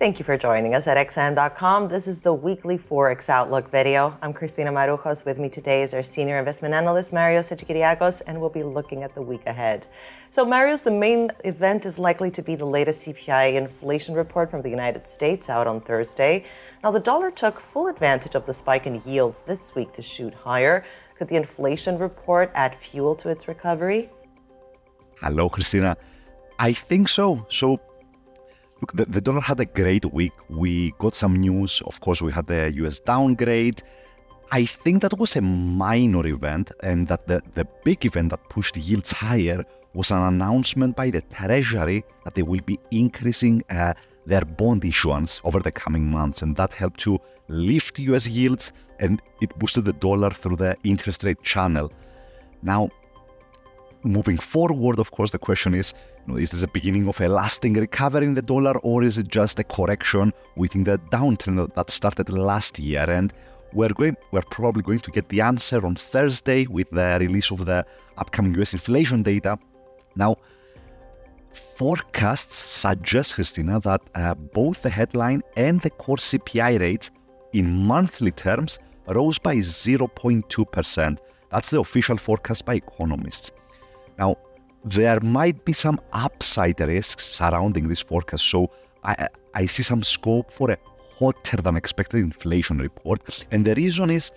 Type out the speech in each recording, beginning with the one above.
Thank you for joining us at XM.com. This is the weekly Forex Outlook video. I'm Christina Marujos. With me today is our senior investment analyst, Mario Hadjikyriacos, and we'll be looking at the week ahead. So, Marios, the main event is likely to be the latest CPI inflation report from the United States out on Thursday. Now, the dollar took full advantage of the spike in yields this week to shoot higher. Could the inflation report add fuel to its recovery? Hello, Christina. I think so. So, look, the, the dollar had a great week. We got some news. Of course, we had the US downgrade. I think that was a minor event, and that the, the big event that pushed yields higher was an announcement by the Treasury that they will be increasing uh, their bond issuance over the coming months, and that helped to lift US yields and it boosted the dollar through the interest rate channel. Now, moving forward, of course, the question is you know, is this the beginning of a lasting recovery in the dollar, or is it just a correction within the downtrend that started last year? And we're going, we're probably going to get the answer on Thursday with the release of the upcoming US inflation data. Now, forecasts suggest, Christina, that uh, both the headline and the core CPI rates in monthly terms rose by 0.2%. That's the official forecast by economists. Now, there might be some upside risks surrounding this forecast, so I, I see some scope for a hotter than expected inflation report. And the reason is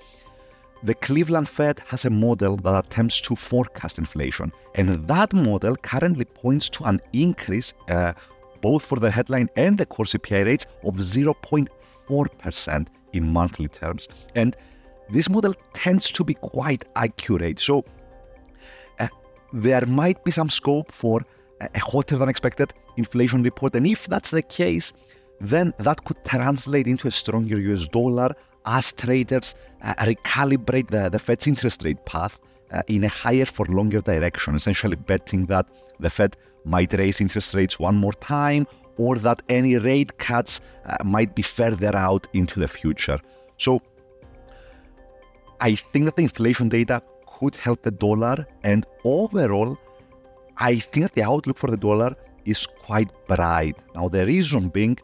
the Cleveland Fed has a model that attempts to forecast inflation, and that model currently points to an increase uh, both for the headline and the core CPI rates of 0.4% in monthly terms. And this model tends to be quite accurate. So there might be some scope for a hotter than expected inflation report. And if that's the case, then that could translate into a stronger US dollar as traders uh, recalibrate the, the Fed's interest rate path uh, in a higher for longer direction, essentially betting that the Fed might raise interest rates one more time or that any rate cuts uh, might be further out into the future. So I think that the inflation data could help the dollar, and overall, I think that the outlook for the dollar is quite bright. Now, the reason being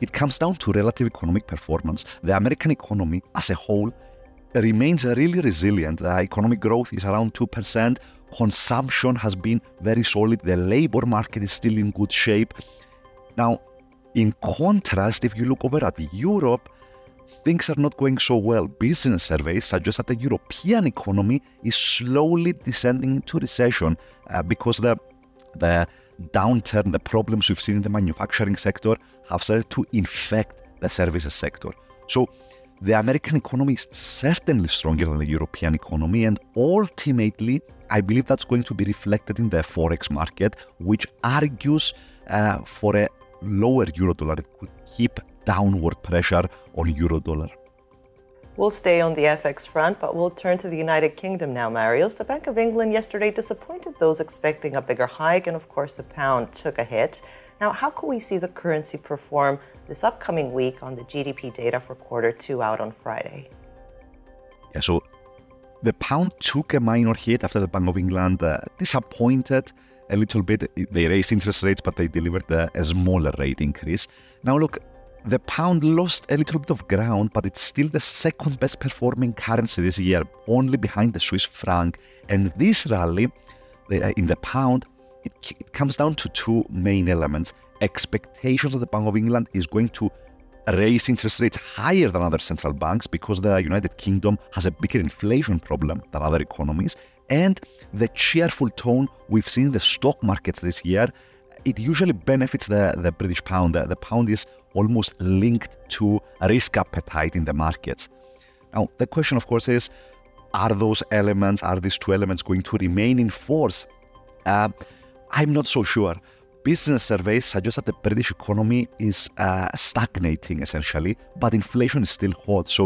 it comes down to relative economic performance. The American economy as a whole remains really resilient. The economic growth is around 2%. Consumption has been very solid. The labor market is still in good shape. Now, in contrast, if you look over at Europe, things are not going so well. Business surveys suggest that the European economy is slowly descending into recession uh, because the the downturn, the problems we've seen in the manufacturing sector have started to infect the services sector. So the American economy is certainly stronger than the European economy, and ultimately, I believe that's going to be reflected in the forex market, which argues uh, for a lower euro dollar. It could keep downward pressure on euro dollar. We'll stay on the FX front, but we'll turn to the United Kingdom now, Marios. The Bank of England yesterday disappointed those expecting a bigger hike, and of course, the pound took a hit. Now, how can we see the currency perform this upcoming week on the GDP data for quarter two out on Friday? Yeah, so the pound took a minor hit after the Bank of England uh, disappointed a little bit. They raised interest rates, but they delivered a, a smaller rate increase. Now, look, the pound lost a little bit of ground, but it's still the second best performing currency this year, only behind the Swiss franc. And this rally uh, in the pound, it, it comes down to two main elements. Expectations of the Bank of England is going to raise interest rates higher than other central banks because the United Kingdom has a bigger inflation problem than other economies. And the cheerful tone we've seen in the stock markets this year, it usually benefits the, the British pound. The, the pound is almost linked to risk appetite in the markets. Now, the question, of course, is are those elements, are these two elements going to remain in force? Uh, I'm not so sure. Business surveys suggest that the British economy is uh, stagnating essentially, but inflation is still hot. So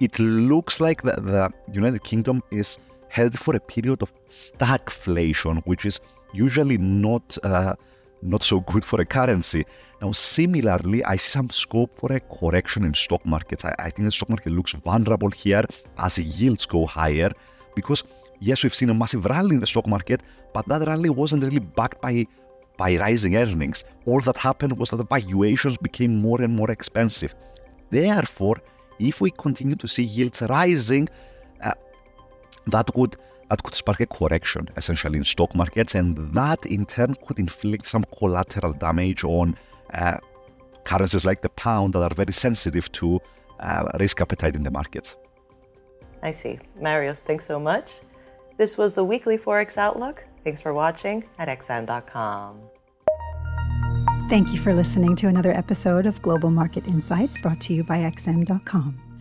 it looks like the, the United Kingdom is held for a period of stagflation, which is usually not uh, not so good for a currency. Now, similarly, I see some scope for a correction in stock markets. I, I think the stock market looks vulnerable here as yields go higher because yes, we've seen a massive rally in the stock market, but that rally wasn't really backed by by rising earnings. All that happened was that the valuations became more and more expensive. Therefore, if we continue to see yields rising, uh, that would that could spark a correction essentially in stock markets, and that in turn could inflict some collateral damage on uh, currencies like the pound that are very sensitive to uh, risk appetite in the markets. I see. Marios, thanks so much. This was the weekly Forex Outlook. Thanks for watching at xm.com. Thank you for listening to another episode of Global Market Insights brought to you by XM.com.